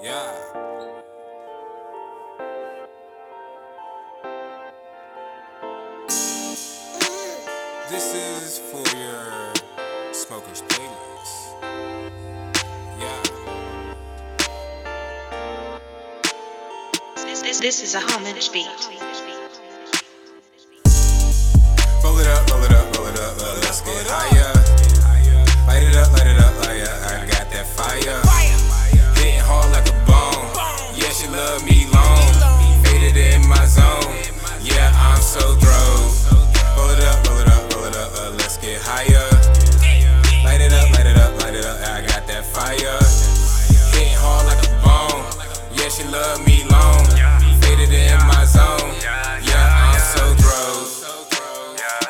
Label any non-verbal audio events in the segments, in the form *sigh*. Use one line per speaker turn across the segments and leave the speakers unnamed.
Yeah. This is for your smokers playlist. Yeah.
This, this, this is a homage beat.
Long. Faded in my zone. Yeah, I'm so drove.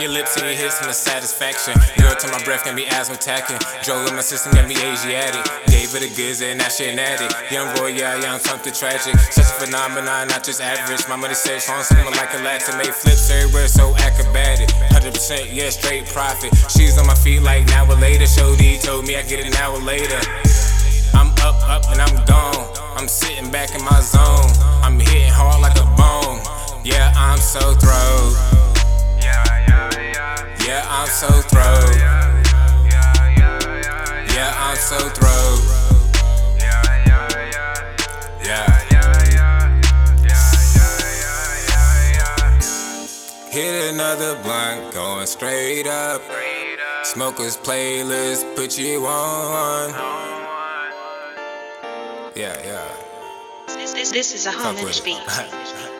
Lips and your hips and the satisfaction. Girl, to my breath got me asthma attacking. Drove with my system, got me Asiatic. Gave her the goods and now she an addict. Young boy, yeah, young, something tragic. Such a phenomenon, not just average. My money says on something like a latch and made flips everywhere, so acrobatic. 100%, yeah, straight profit. She's on my feet like an hour later. Shody told me I get it an hour later. I'm up, up, and I'm gone. I'm sitting back in my zone. I'm hitting hard like a bone. Yeah, I'm so thrilled. So thrilled. Yeah, I'm so thrilled. Yeah. Hit another blunt, going straight up. Smokers playlist, put you on. Yeah, yeah.
This, this, this is a homage beat. *laughs*